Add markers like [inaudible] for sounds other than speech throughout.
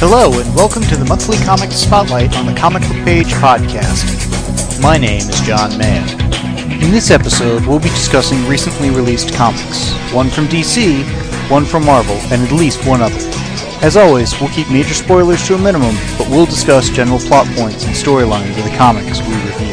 Hello, and welcome to the monthly comic spotlight on the Comic Book Page podcast. My name is John Mann. In this episode, we'll be discussing recently released comics one from DC, one from Marvel, and at least one other. As always, we'll keep major spoilers to a minimum, but we'll discuss general plot points and storylines of the comics we review.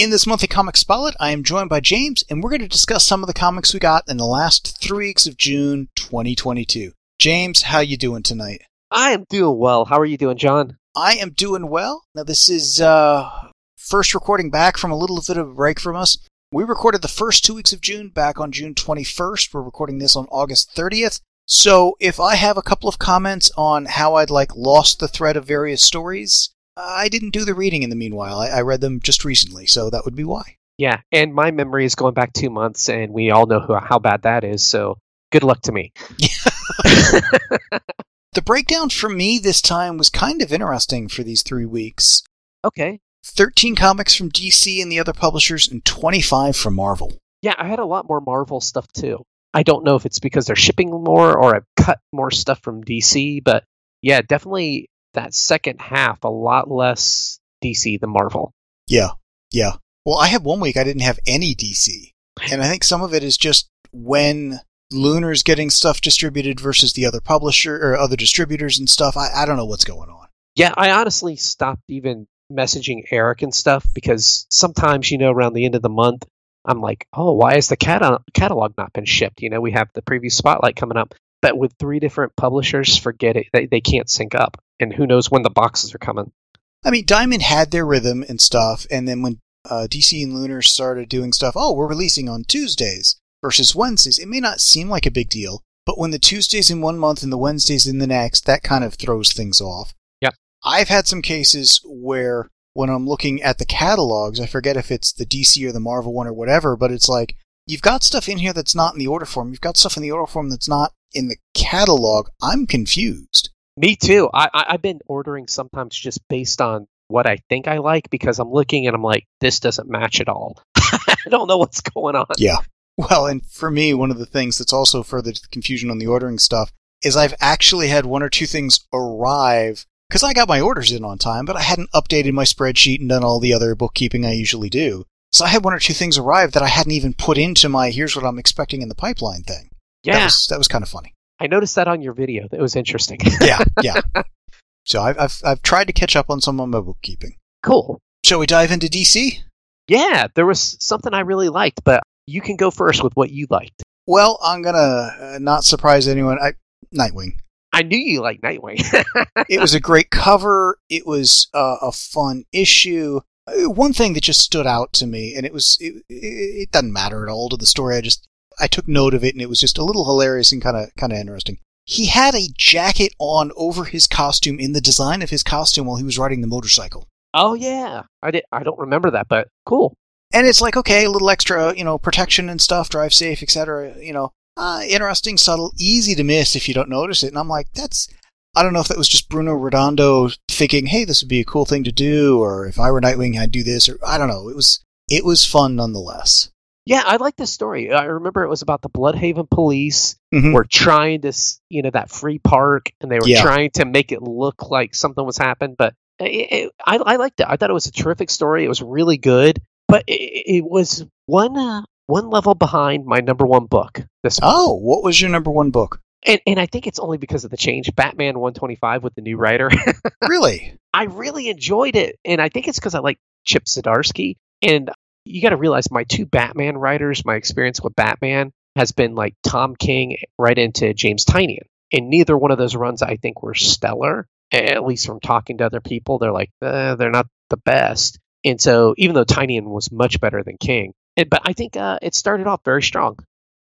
In this monthly comic spotlight, I am joined by James, and we're going to discuss some of the comics we got in the last three weeks of June 2022. James, how you doing tonight? I am doing well. How are you doing, John? I am doing well. Now, this is uh, first recording back from a little bit of a break from us. We recorded the first two weeks of June back on June 21st. We're recording this on August 30th. So, if I have a couple of comments on how I'd like lost the thread of various stories, I didn't do the reading in the meanwhile. I, I read them just recently, so that would be why. Yeah, and my memory is going back two months, and we all know who, how bad that is. So good luck to me. [laughs] [laughs] the breakdown for me this time was kind of interesting for these three weeks. Okay. 13 comics from DC and the other publishers, and 25 from Marvel. Yeah, I had a lot more Marvel stuff too. I don't know if it's because they're shipping more or I've cut more stuff from DC, but yeah, definitely that second half a lot less DC than Marvel. Yeah, yeah. Well, I have one week I didn't have any DC, and I think some of it is just when Lunar's getting stuff distributed versus the other publisher or other distributors and stuff. I, I don't know what's going on. Yeah, I honestly stopped even messaging Eric and stuff because sometimes, you know, around the end of the month, I'm like, oh, why has the cat- catalog not been shipped? You know, we have the preview spotlight coming up, but with three different publishers, forget it. They, they can't sync up and who knows when the boxes are coming. I mean, Diamond had their rhythm and stuff, and then when uh, DC and Lunar started doing stuff, oh, we're releasing on Tuesdays versus Wednesdays, it may not seem like a big deal, but when the Tuesdays in one month and the Wednesdays in the next, that kind of throws things off. Yeah. I've had some cases where when I'm looking at the catalogs, I forget if it's the DC or the Marvel one or whatever, but it's like, you've got stuff in here that's not in the order form. You've got stuff in the order form that's not in the catalog. I'm confused. Me too. I, I have been ordering sometimes just based on what I think I like because I'm looking and I'm like, this doesn't match at all. [laughs] I don't know what's going on. Yeah. Well, and for me, one of the things that's also further to the confusion on the ordering stuff is I've actually had one or two things arrive because I got my orders in on time, but I hadn't updated my spreadsheet and done all the other bookkeeping I usually do. So I had one or two things arrive that I hadn't even put into my here's what I'm expecting in the pipeline thing. Yeah. That was, that was kind of funny. I noticed that on your video. That was interesting. [laughs] yeah, yeah. So I've, I've I've tried to catch up on some of my bookkeeping. Cool. Shall we dive into DC? Yeah, there was something I really liked, but you can go first with what you liked. Well, I'm gonna uh, not surprise anyone. I Nightwing. I knew you liked Nightwing. it was a [laughs] great cover. It was uh, a fun issue. Uh, one thing that just stood out to me, and it was it, it doesn't matter at all to the story. I just I took note of it, and it was just a little hilarious and kind of kind of interesting. He had a jacket on over his costume in the design of his costume while he was riding the motorcycle. Oh yeah, I did. I don't remember that, but cool. And it's like okay, a little extra, you know, protection and stuff, drive safe, etc. You know, uh, interesting, subtle, easy to miss if you don't notice it. And I'm like, that's. I don't know if that was just Bruno Redondo thinking, "Hey, this would be a cool thing to do," or if I were Nightwing, I'd do this, or I don't know. It was it was fun nonetheless. Yeah, I like this story. I remember it was about the Blüdhaven police Mhm. were trying to, you know, that free park, and they were Yeah. trying to make it look like something was happened. But it, it, I, I liked it. I thought it was a terrific story. It was really good, but it, it was one uh, one level behind my number one book. This month. Oh, what was your number one book? and and I think it's only because of the change. Batman 125 with the new writer. [laughs] Really? I really enjoyed it, and I think it's because I like Chip Zdarsky. And you got to realize my two Batman writers, my experience with Batman has been like Tom King right into James Tynion, and neither one of those runs I think were stellar. At least from talking to other people, they're like uh, they're not the best. And so even though Tynion was much better than King, it, but I think uh, it started off very strong.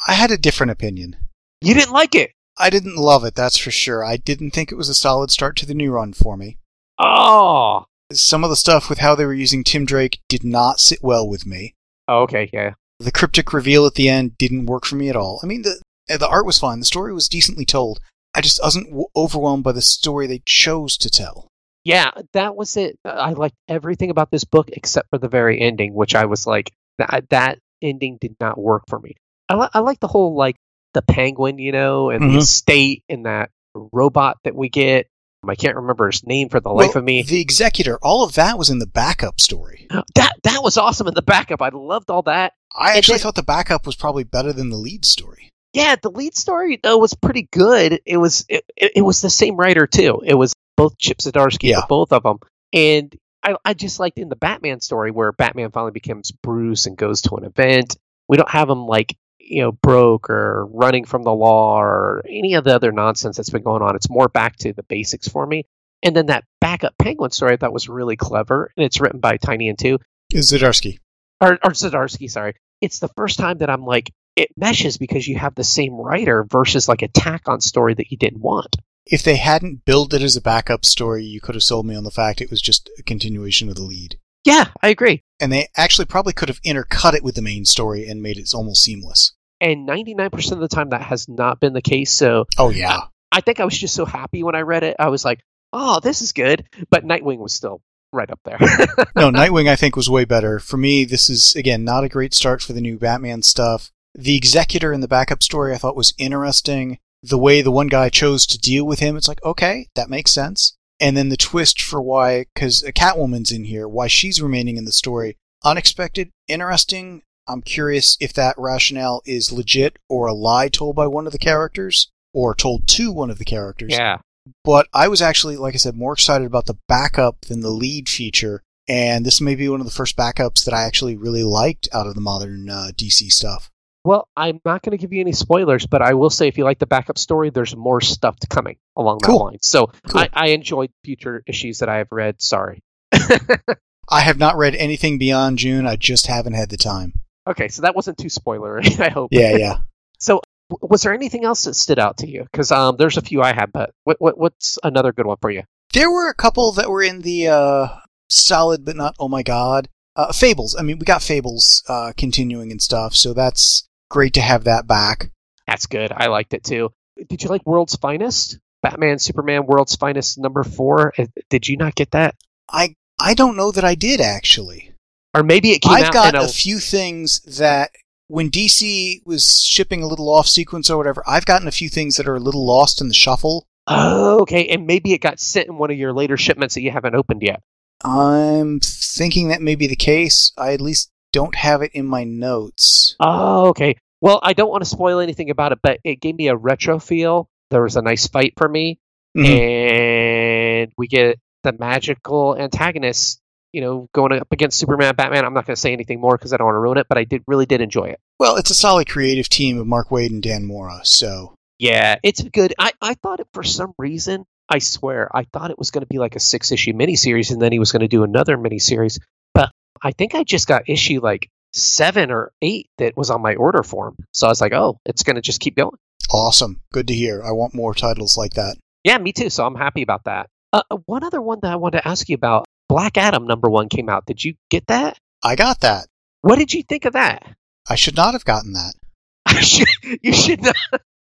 I had a different opinion. You didn't like it. I didn't love it, that's for sure. I didn't think it was a solid start to the new run for me. Oh, Some of the stuff with how they were using Tim Drake did not sit well with me. Oh, okay, yeah. The cryptic reveal at the end didn't work for me at all. I mean, the the art was fine. The story was decently told. I just wasn't w- overwhelmed by the story they chose to tell. Yeah, that was it. I liked everything about this book except for the very ending, which I was like, that, that ending did not work for me. I, li- I like the whole like the penguin, you know, and the Mhm. estate and that robot that we get. I can't remember his name for the life Well, of me. The executor, all of that was in the backup story. That that was awesome in the backup. I loved all that. I And actually then- thought the backup was probably better than the lead story. Yeah, the lead story though was pretty good. It was it, it, it was the same writer too. It was both Chip Zdarsky Yeah. both of them, and I I just liked in the Batman story where Batman finally becomes Bruce and goes to an event. We don't have him like you know broke or running from the law or any of the other nonsense that's been going on. It's more back to the basics for me. And then that backup Penguin story I thought was really clever, and it's written by Tiny and Two Zdarsky. or, or Zdarsky, sorry. It's the first time that I'm like, it meshes because you have the same writer versus like a tack on story that you didn't want. If they hadn't billed it as a backup story, you could have sold me on the fact it was just a continuation of the lead. Yeah, I agree. And they actually probably could have intercut it with the main story and made it almost seamless. And 99% of the time that has not been the case. So Oh yeah. I think I was just so happy when I read it. I was like, oh, this is good. But Nightwing was still right up there. [laughs] no, Nightwing I think was way better. For me, this is again not a great start for the new Batman stuff. The executor in the backup story I thought was interesting. The way the one guy chose to deal with him, it's like, okay, that makes sense. And then the twist for why, because a Catwoman's in here, why she's remaining in the story, unexpected, interesting. I'm curious if that rationale is legit or a lie told by one of the characters or told to one of the characters yeah. but I was actually, like I said, more excited about the backup than the lead feature. And this may be one of the first backups that I actually really liked out of the modern uh, DC stuff. Well, I'm not going to give you any spoilers, but I will say if you like the backup story, there's more stuff coming along that Cool. line. So Cool. I, I enjoyed future issues that I have read. Sorry. [laughs] I have not read anything beyond June. I just haven't had the time. Okay, so that wasn't too spoilery. [laughs] I hope. Yeah, yeah. [laughs] so, Was there anything else that stood out to you? Because um, there's a few I had, but what, what what's another good one for you? there were a couple that were in the uh, solid, but not oh my god. Uh, Fables. I mean, we got Fables uh, continuing and stuff, so that's great to have that back. That's good. I liked it too. Did you like World's Finest? Batman, Superman, World's Finest, number four. Did you not get that? I I don't know that I did actually. Or maybe it came I've out got a a, few things that when DC was shipping a little off sequence or whatever, I've gotten a few things that are a little lost in the shuffle. Oh, okay, and maybe it got sent in one of your later shipments that you haven't opened yet. I'm thinking that may be the case. I at least don't have it in my notes. Oh, okay. Well, I don't want to spoil anything about it, but it gave me a retro feel. There was a nice fight for me, Mhm. and we get the magical antagonist, you know, going up against Superman, Batman. I'm not going to say anything more because I don't want to ruin it, but I did really did enjoy it. Well, it's a solid creative team of Mark Waid and Dan Mora, so Yeah, it's good. I, I thought it for some reason. I swear, I thought it was going to be like a six issue miniseries, and then he was going to do another miniseries. But I think I just got issue like seven or eight that was on my order form. So I was like, oh, it's going to just keep going. awesome. Good to hear. I want more titles like that. Yeah, me too. So I'm happy about that. Uh, one other one that I wanted to ask you about Black Adam number one came out. Did you get that? I got that. What did you think of that? I should not have gotten that. [laughs] you should not.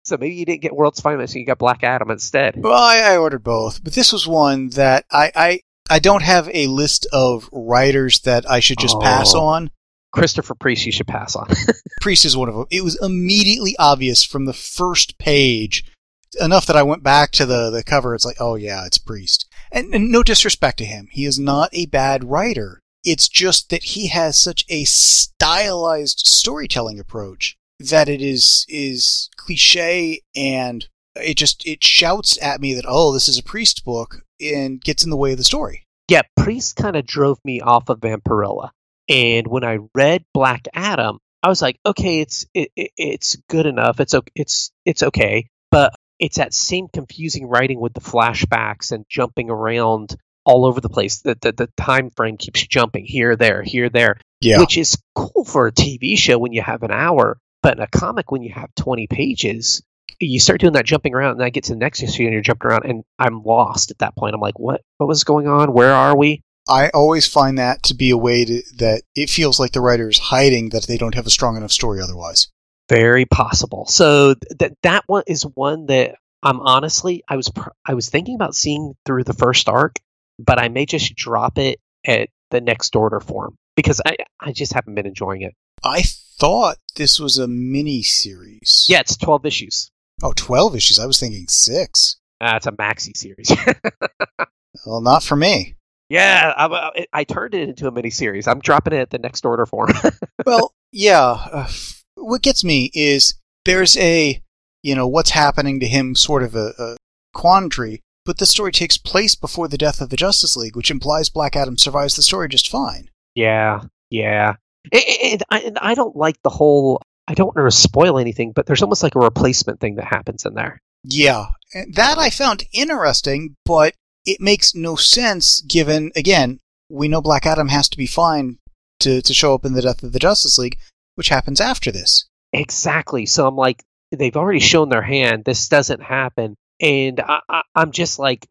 So maybe you didn't get World's Finest and you got Black Adam instead. Well, I, I ordered both, but this was one that I, I I don't have a list of writers that I should just pass Oh. on. Christopher Priest, you should pass on. [laughs] Priest is one of them. It was immediately obvious from the first page, enough that I went back to the, the cover. It's like, oh yeah, it's Priest. And, and no disrespect to him. He is not a bad writer. It's just that he has such a stylized storytelling approach that it is, is cliche and it just, it shouts at me that, oh, this is a Priest book and gets in the way of the story. yeah, Priest kind of drove me off of Vampirella. And when I read Black Adam, I was like, okay, it's it, it, it's good enough. It's. It's it's okay, but it's that same confusing writing with the flashbacks and jumping around all over the place. The the, the time frame keeps jumping here, there, here, there, Yeah. which is cool for a TV show when you have an hour, but in a comic when you have twenty pages, you start doing that jumping around, and I get to the next issue and you're jumping around, and I'm lost at that point. I'm like, what what was going on? Where are we? I always find that to be a way to, that it feels like the writer is hiding that they don't have a strong enough story otherwise. Very possible. So that that one is one that I'm honestly I was pr- I was thinking about seeing through the first arc, but I may just drop it at the next order form because I I just haven't been enjoying it. I thought this was a mini series. Yeah, it's 12 issues. Oh, 12 issues. I was thinking six. Uh, it's a maxi series. [laughs] Well, not for me. yeah, I, I, I turned it into a mini series. I'm dropping it at the next order form. [laughs] well, yeah. Uh, what gets me is there's a, you know, what's happening to him sort of a, a quandary, but the story takes place before the death of the Justice League, which implies Black Adam survives the story just fine. yeah, yeah. I, and I don't like the whole. I don't want to spoil anything, but there's almost like a replacement thing that happens in there. Yeah, and that I found interesting, but it makes no sense given, again, we know Black Adam has to be fine to, to show up in the death of the Justice League, which happens after this. Exactly. So I'm like, they've already shown their hand. This doesn't happen, and I, I, I'm just like,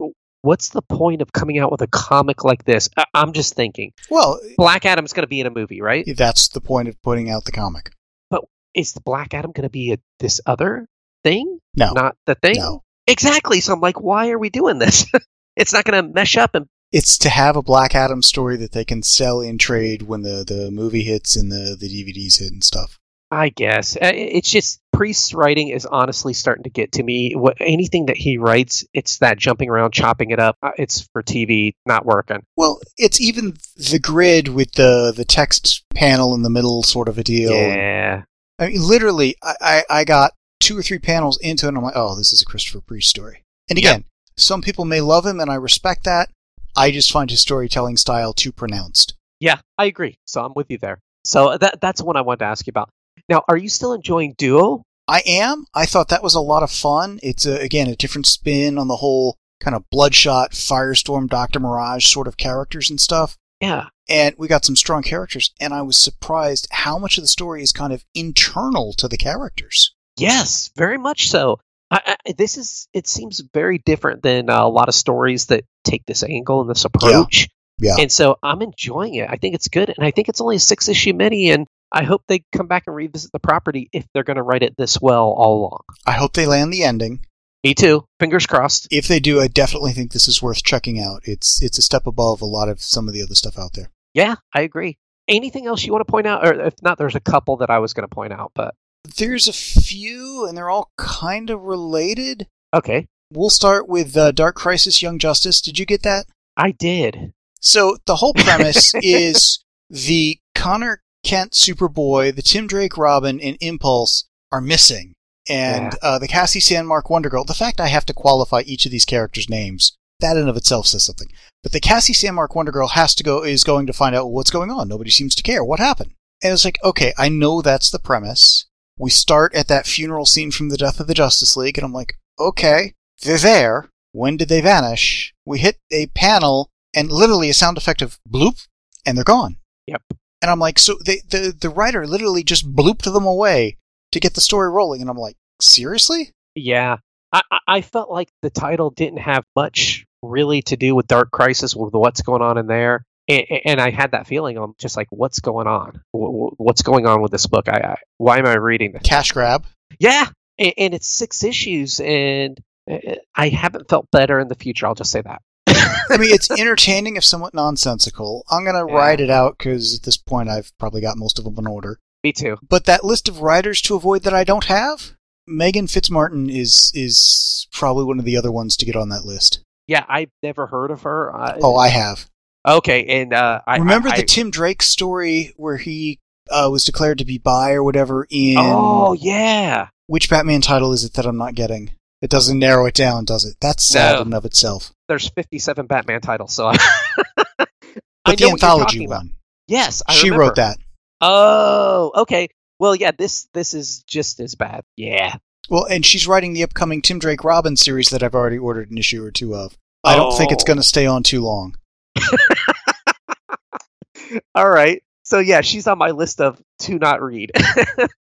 what's the point of coming out with a comic like this? I, I'm just thinking, Well, Black Adam's going to be in a movie, right? that's the point of putting out the comic. But is the Black Adam going to be a, this other thing? No. not the thing. No. Exactly. So I'm like, why are we doing this? [laughs] it's not going to mesh up and It's to have a Black Adam story that they can sell in trade when the, the movie hits and the, the DVDs hit and stuff. I guess Uh, it's just Priest's writing is honestly starting to get to me. What anything that he writes, it's that jumping around, chopping it up. Uh, It's for TV, not working. Well, it's even the grid with the, the text panel in the middle sort of a deal. Yeah, I mean, literally, I, I, I got two or three panels into it, and I'm like, oh, this is a Christopher Priest story. And again, some people may love him, and I respect that. I just find his storytelling style too pronounced. yeah, I agree. So I'm with you there. So that that's one I wanted to ask you about. Now, are you still enjoying Duo? I am. I thought that was a lot of fun. It's a, again a different spin on the whole kind of bloodshot, firestorm, Doctor Mirage sort of characters and stuff. Yeah, And we got some strong characters, and I was surprised how much of the story is kind of internal to the characters. Yes, very much so. I, I, this is it seems very different than uh, a lot of stories that take this angle and this approach. Yeah. And so I'm enjoying it. I think it's good, and I think it's only a six issue mini, and I hope they come back and revisit the property if they're going to write it this well all along. I hope they land the ending. Me too. Fingers crossed. If they do, I definitely think this is worth checking out. It's it's a step above a lot of some of the other stuff out there. Yeah, I agree. Anything else you want to point out, or if not, there's a couple that I was going to point out, but There's a few, and they're all kind of related. okay, We'll start with uh, Dark Crisis: Young Justice. Did you get that? I did. So the whole premise [laughs] is the Connor Kent Superboy, the Tim Drake Robin, and Impulse are missing, and Yeah. uh, the Cassie Sandsmark Wonder Girl. The fact I have to qualify each of these characters' names that in of itself says something. But the Cassie Sandsmark Wonder Girl has to go is going to find out what's going on. Nobody seems to care. What happened? And it's like, okay, I know that's the premise. We start at that funeral scene from the death of the Justice League, and I'm like, okay, they're there. When did they vanish? We hit a panel and literally a sound effect of bloop, and they're gone. Yep. And I'm like, so they, the the writer literally just blooped them away to get the story rolling, and I'm like, seriously? Yeah, I, I- felt like the title didn't have much really to do with Dark Crisis, with what's going on in there, and, and I had that feeling. I'm just like, what's going on? Wh- wh- What's going on with this book? I, I why am I reading this? Cash grab. Yeah, and, and it's six issues, and I haven't felt better in the future. I'll just say that. [laughs] I mean, it's entertaining if somewhat nonsensical. I'm gonna Yeah. ride it out because at this point I've probably got most of them in order. Me too. But that list of writers to avoid that I don't have, Meghan Fitzmartin is is probably one of the other ones to get on that list. Yeah, I've never heard of her. Uh, Oh, I have. okay, and uh, I Remember I, the Tim Drake story where he uh, was declared to be bi or whatever in Oh yeah, which Batman title is it that I'm not getting? It doesn't narrow it down, does it? That's sad No. in and of itself. there's 57 Batman titles, so [laughs] I, But I the know what you're anthology talking about. one. Yes, I she remember. wrote that. Oh, okay. Well, yeah, this this is just as bad. Yeah. Well, and she's writing the upcoming Tim Drake Robin series that I've already ordered an issue or two of. I don't think it's Oh. going to stay on too long. [laughs] All right. So yeah, she's on my list of to not read. [laughs]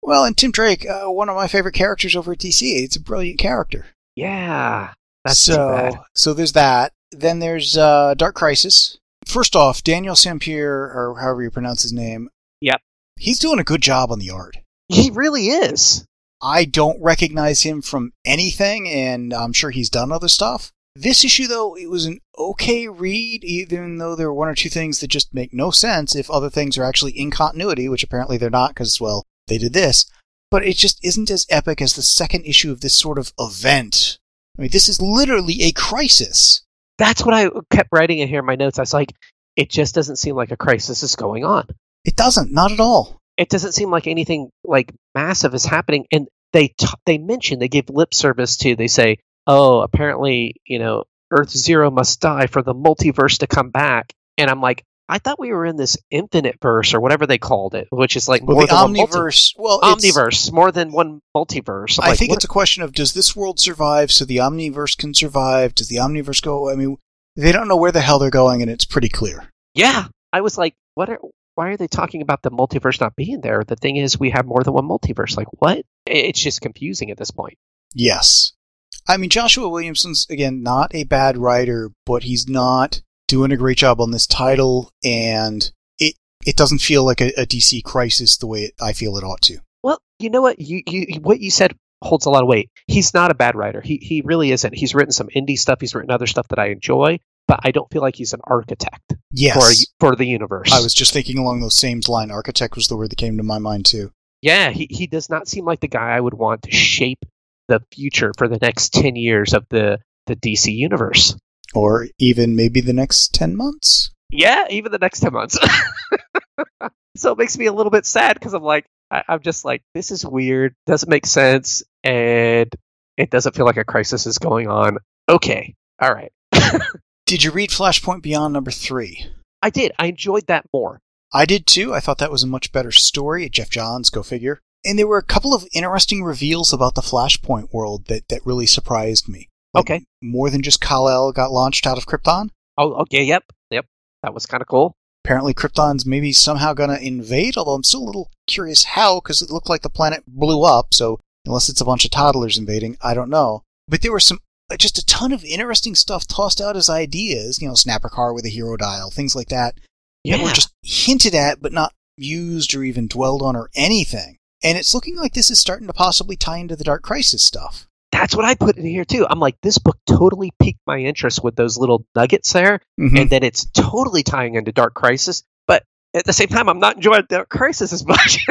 Well, and Tim Drake, uh, one of my favorite characters over at DC. It's a brilliant character. yeah. That's so, so there's that. Then there's uh, Dark Crisis. First off, Daniel Sampere, or however you pronounce his name. Yep. He's doing a good job on the art. He really is. I don't recognize him from anything, and I'm sure he's done other stuff. This issue, though, it was an okay read, even though there were one or two things that just make no sense if other things are actually in continuity, which apparently they're not, because, well, they did this, but it just isn't as epic as the second issue of this sort of event. I mean, this is literally a crisis. That's what I kept writing in here in my notes. I was like, it just doesn't seem like a crisis is going on. It doesn't, not at all. It doesn't seem like anything like massive is happening. And they t- they mention they give lip service to. They say, oh, apparently, you know, Earth Zero must die for the multiverse to come back. And I'm like, I thought we were in this infinite verse or whatever they called it, which is like Well, more the than one multi- omniverse. Well, omniverse, more than one multiverse. I'm I like, think what- it's a question of does this world survive so the omniverse can survive? Does the omniverse go? I mean, they don't know where the hell they're going, and it's pretty clear. yeah. I was like, what are why are they talking about the multiverse not being there? The thing is, we have more than one multiverse. Like, what? It's just confusing at this point. Yes. I mean, Joshua Williamson's, again, not a bad writer, but he's not doing a great job on this title, and it, it doesn't feel like a, a DC crisis the way it, I feel it ought to. Well, you know what? You, you what you said holds a lot of weight. He's not a bad writer. He he really isn't. He's written some indie stuff. He's written other stuff that I enjoy, but I don't feel like he's an architect Yes. for for the universe. I was just thinking along those same lines. Architect was the word that came to my mind, too. Yeah, he he does not seem like the guy I would want to shape the future for the next ten years of the the DC universe. Or even maybe the next 10 months. Yeah, even the next ten months. [laughs] so it makes me a little bit sad because I'm like, I, I'm just like, this is weird, doesn't make sense, and it doesn't feel like a crisis is going on. Okay, all right. [laughs] Did you read Flashpoint Beyond number three? I did. I enjoyed that more. I did too. I thought that was a much better story. Geoff Johns, go figure. And there were a couple of interesting reveals about the Flashpoint world that, that really surprised me. Like, Okay. More than just Kal-El got launched out of Krypton. Oh, okay. Yep. Yep. That was kind of cool. Apparently, Krypton's maybe somehow going to invade, although I'm still a little curious how, because it looked like the planet blew up, so unless it's a bunch of toddlers invading, I don't know. But there were some, uh, just a ton of interesting stuff tossed out as ideas, you know, snapper car with a hero dial, things like that, Yeah. that were just hinted at, but not used or even dwelled on or anything. And it's looking like this is starting to possibly tie into the Dark Crisis stuff. That's what I put in here too. I'm like, this book totally piqued my interest with those little nuggets there, Mhm. and then it's totally tying into Dark Crisis. But at the same time, I'm not enjoying Dark Crisis as [laughs] much.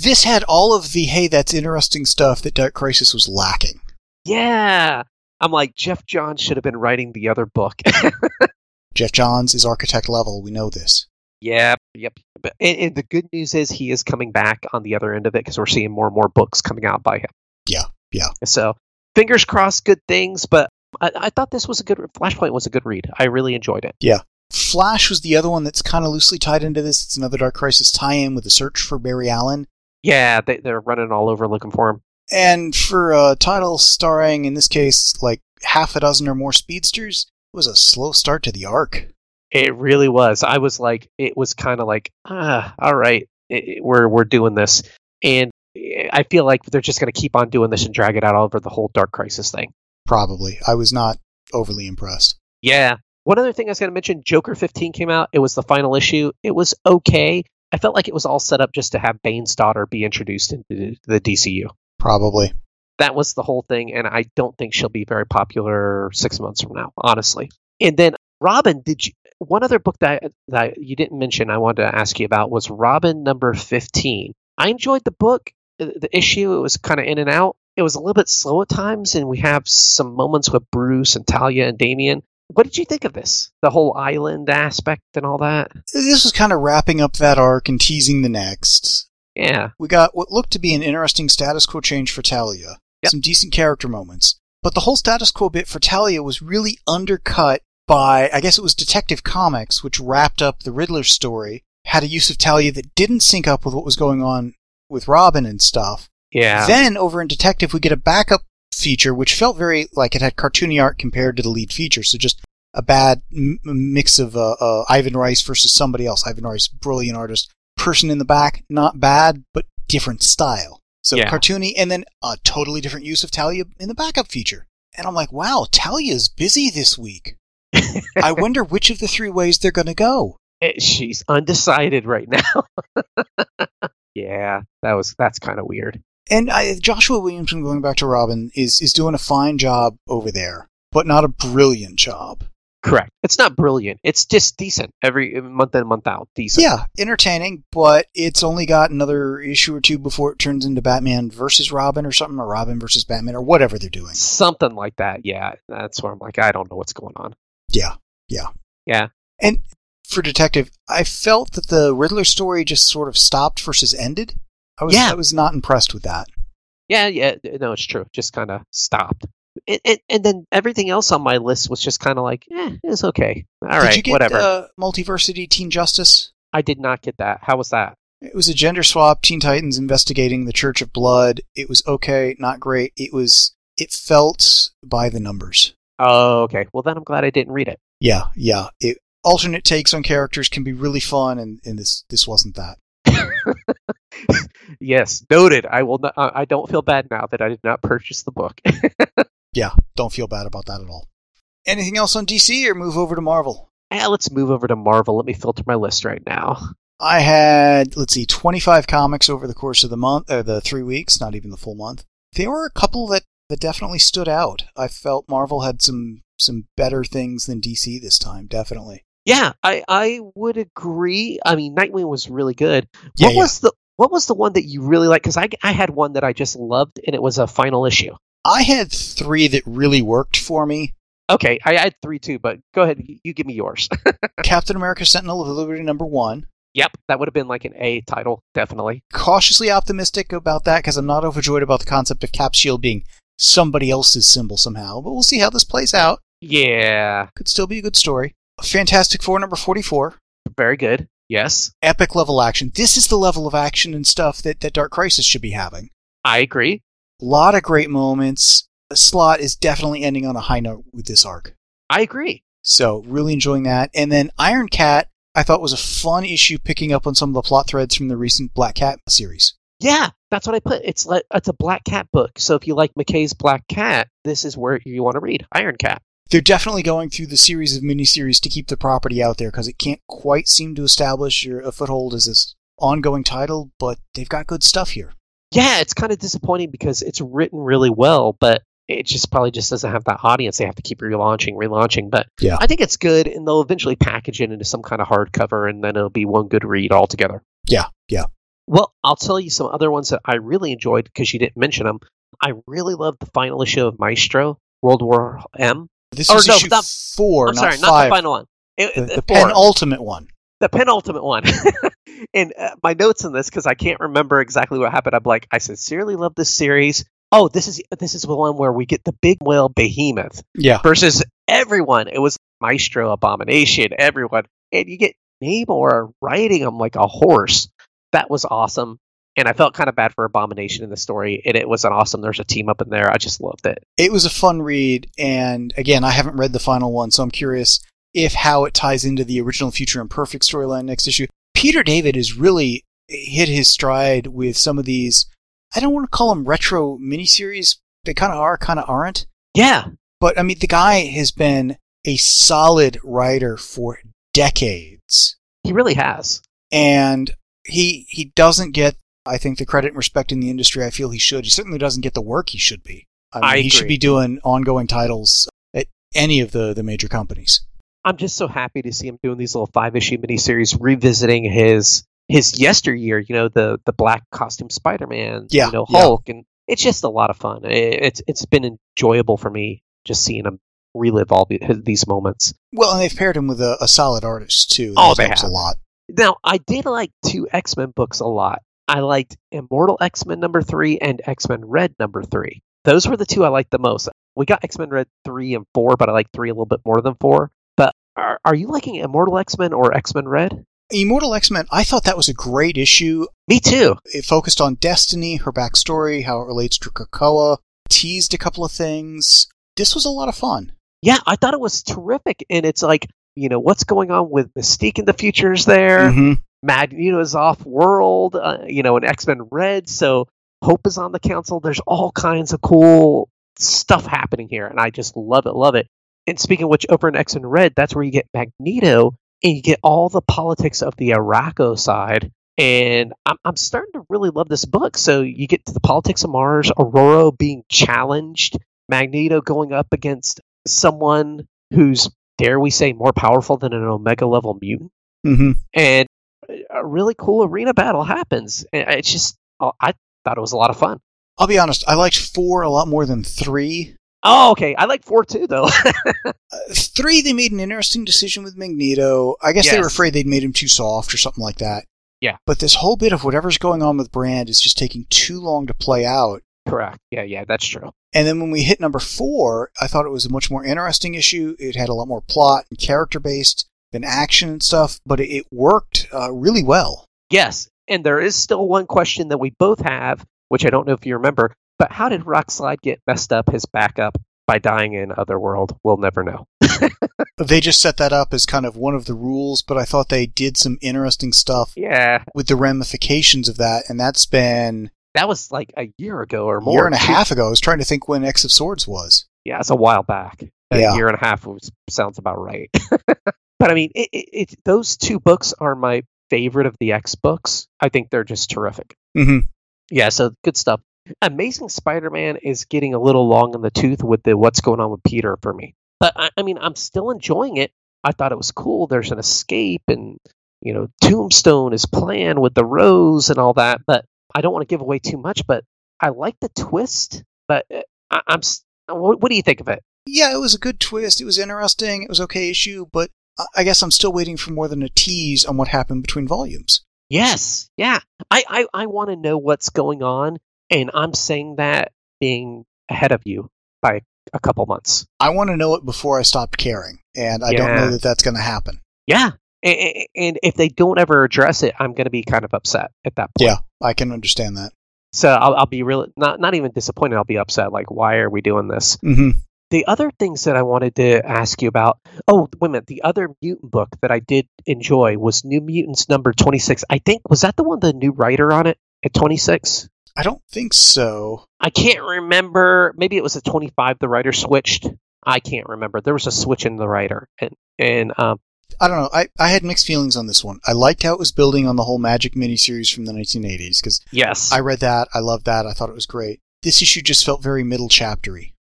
this had all of the, hey, that's interesting stuff that Dark Crisis was lacking. yeah. I'm like, Geoff Johns should have been writing the other book. [laughs] Geoff Johns is architect level. We know this. Yep, yep. But and, and the good news is he is coming back on the other end of it because we're seeing more and more books coming out by him. Yeah, yeah. So fingers crossed, good things. But I, I thought this was a good Flashpoint was a good read. I really enjoyed it. Yeah. Flash was the other one that's kind of loosely tied into this. It's another Dark Crisis tie-in with a search for Barry Allen. Yeah, they, they're running all over looking for him. And for a title starring, in this case, like half a dozen or more speedsters, it was a slow start to the arc. It really was. I was like, it was kind of like, ah, all right, it, it- we're we're doing this, and I feel like they're just going to keep on doing this and drag it out over the whole Dark Crisis thing. Probably. I was not overly impressed. Yeah. One other thing I was going to mention Joker 15 came out. It was the final issue. It was okay. I felt like it was all set up just to have Bane's daughter be introduced into the DCU. Probably. That was the whole thing, and I don't think she'll be very popular six months from now, honestly. And then Robin, did you? One other book that that you didn't mention, I wanted to ask you about was Robin number 15. I enjoyed the book, the the issue. It was kind of in and out. It was a little bit slow at times, and we have some moments with Bruce and Talia and Damian. What did you think of this? The whole island aspect and all that? This was kind of wrapping up that arc and teasing the next. Yeah. We got what looked to be an interesting status quo change for Talia. Yep. Some decent character moments. But the whole status quo bit for Talia was really undercut by, I guess it was Detective Comics, which wrapped up the Riddler story, had a use of Talia that didn't sync up with what was going on with Robin and stuff. Yeah. Then over in Detective, we get a backup feature, which felt very like it had cartoony art compared to the lead feature. So just a bad m- mix of uh, uh, Ivan Reis versus somebody else. Ivan Reis, brilliant artist. Person in the back, not bad, but different style. So Yeah. cartoony, and then a totally different use of Talia in the backup feature. And I'm like, wow, Talia's busy this week. I wonder which of the three ways they're going to go. Eh, she's undecided right now. [laughs] yeah, that was that's kind of weird. And I, Joshua Williamson, going back to Robin, is is doing a fine job over there, but not a brilliant job. Correct. It's not brilliant. It's just decent every month in month out. Decent. Yeah, entertaining, but it's only got another issue or two before it turns into Batman versus Robin or something, or Robin versus Batman, or whatever they're doing. Something like that. Yeah, that's where I'm like, I don't know what's going on. Yeah, yeah, yeah. And for Detective, I felt that the Riddler story just sort of stopped versus ended. I was, Yeah. I was not impressed with that. Yeah, yeah. No, it's true. Just kind of stopped. And, and, and then everything else on my list was just kind of like, eh, it's okay. All Did right, you get whatever. Uh, Multiversity Teen Justice? I did not get that. How was that? It was a gender swap. Teen Titans investigating the Church of Blood. It was okay, not great. It was. It felt by the numbers. Oh, okay. Well, then I'm glad I didn't read it. Yeah, yeah. It, alternate takes on characters can be really fun, and, and this this wasn't that. [laughs] Yes, noted. I will. Not, I don't feel bad now that I did not purchase the book. [laughs] Yeah, don't feel bad about that at all. Anything else on DC, or move over to Marvel? Eh, let's move over to Marvel. Let me filter my list right now. I had let's see, twenty five comics over the course of the month, or the three weeks, not even the full month. There were a couple that that definitely stood out. I felt Marvel had some some better things than DC this time, definitely. Yeah, I I would agree. I mean, Nightwing was really good. Yeah, what yeah. was the what was the one that you really liked? Because I I had one that I just loved, and it was a final issue. I had three that really worked for me. Okay, I had three too, but go ahead. You, you give me yours. [laughs] Captain America Sentinel of Liberty number one. yep, that would have been like an A title, definitely. Cautiously optimistic about that because I'm not overjoyed about the concept of Cap Shield being somebody else's symbol somehow, but we'll see how this plays out. Yeah, Could still be a good story. Fantastic Four number 44. very good. Yes, Epic level action. This is the level of action and stuff that, that Dark Crisis should be having. I agree. A lot of great moments. The Slott is definitely ending on a high note with this arc. I agree. So, really enjoying that. And then Iron Cat, I thought was a fun issue picking up on some of the plot threads from the recent Black Cat series. Yeah, that's what I put. It's like it's a Black Cat book. So if you like MacKay's Black Cat, this is where you want to read Iron Cat. They're definitely going through the series of miniseries to keep the property out there because it can't quite seem to establish your, a foothold as this ongoing title, but they've got good stuff here. Yeah, it's kind of disappointing because it's written really well, but it just probably just doesn't have that audience. They have to keep relaunching, relaunching. But Yeah. I think it's good, and they'll eventually package it into some kind of hardcover, and then it'll be one good read altogether. Yeah, yeah. Well, I'll tell you some other ones that I really enjoyed because you didn't mention them. I really loved the final issue of Maestro, World War M. This Or is no, issue not- four, I'm not sorry, five. not the final one. It- the, the penultimate one. the penultimate one. [laughs] and uh, my notes in this because I can't remember exactly what happened. I'm like, I sincerely love this series. Oh, this is this is the one where we get the big whale behemoth Yeah. versus everyone. It was Maestro, Abomination, everyone, and you get Namor riding him like a horse. That was awesome. And I felt kind of bad for Abomination in the story, and it was an awesome. There's a team up in there. I just loved it. It was a fun read, and again, I haven't read the final one, so I'm curious if how it ties into the original Future Imperfect storyline next issue. Peter David has really hit his stride with some of these. I don't want to call them retro miniseries. They kind of are, kind of aren't. Yeah, But I mean, the guy has been a solid writer for decades, he really has. and he he doesn't get, I think, the credit and respect in the industry. I feel he should. He certainly doesn't get the work he should be. I mean, I he should be doing ongoing titles at any of the the major companies. I'm just so happy to see him doing these little five issue miniseries, revisiting his his yesteryear. You know, the the black costume Spider Man. Yeah, you know yeah. Hulk, and it's just a lot of fun. It- It's it's been enjoyable for me just seeing him relive all these moments. Well, and they've paired him with a, a solid artist too. Oh, they helps a lot. Now, I did like two X Men books a lot. I liked Immortal X Men number three and X Men Red number three. Those were the two I liked the most. We got X Men Red three and four, but I like three a little bit more than four. But are, are you liking Immortal X Men or X Men Red? Immortal X Men. I thought that was a great issue. Me too. It focused on Destiny, her backstory, how it relates to Krakoa. Teased a couple of things. This was a lot of fun. Yeah, I thought it was terrific. And it's like, you know, what's going on with Mystique in the future is there. Mhm. is off world, uh, you know, and X Men Red. So Hope is on the council. There's all kinds of cool stuff happening here, and I just love it, love it. And speaking of which, over in X Men Red, that's where you get Magneto, and you get all the politics of the Arakko side. And I'm, I'm starting to really love this book. So you get to the politics of Mars, Aurora being challenged, Magneto going up against someone who's dare we say, more powerful than an Omega level mutant. Mm-hmm. And a really cool arena battle happens. It's just, oh, I thought it was a lot of fun. I'll be honest. I liked four a lot more than three. Oh, okay. I like four too, though. [laughs] Uh, three, they made an interesting decision with Magneto. I guess they were afraid they'd made him too soft or something like that. Yeah. But this whole bit of whatever's going on with Brand is just taking too long to play out. Correct. Yeah, yeah, that's true. And then when we hit number four, I thought it was a much more interesting issue. It had a lot more plot and character based than action and stuff, but it, worked uh, really well. Yes. And there is still one question that we both have, which I don't know if you remember, but how did Rockslide get messed up his backup by dying in Otherworld? We'll never know. [laughs] They just set that up as kind of one of the rules, but I thought they did some interesting stuff Yeah. with the ramifications of that, and that's been That was like a year ago or a more. year and a half ago. I was trying to think when X of Swords was. Yeah, it's a while back. A Yeah. year and a half was, sounds about right. [laughs] but I mean, it, it, it, those two books are my favorite of the X books. I think they're just terrific. Mm-hmm. Yeah, so good stuff. Amazing Spider-Man is getting a little long in the tooth with the what's going on with Peter for me. But I, I mean, I'm still enjoying it. I thought it was cool. There's an escape, and you know, Tombstone is playing with the rose and all that. But I don't want to give away too much. But I like the twist. But uh, I, I'm. What, what do you think of it? Yeah, it was a good twist. It was interesting. It was okay issue, but I- guess I'm still waiting for more than a tease on what happened between volumes. Yes, yeah. I I, I want to know what's going on, and I'm saying that being ahead of you by a couple months. I want to know it before I stop caring, and I don't know that that's going to happen. Yeah. And, and if they don't ever address it, I'm going to be kind of upset at that point. Yeah, I can understand that. So I'll, I'll be really not not even disappointed. I'll be upset. Like, why are we doing this? Mm-hmm. The other things that I wanted to ask you about. Oh, wait a minute. The other mutant book that I did enjoy was New Mutants number 26. I think was that the one the new writer on it at 26. I don't think so. I can't remember. Maybe it was at 25. The writer switched. I can't remember. There was a switch in the writer, and and um, I don't know. I, I had mixed feelings on this one. I liked how it was building on the whole Magic miniseries from the 1980s because yes, I read that. I loved that. I thought it was great. This issue just felt very middle chaptery.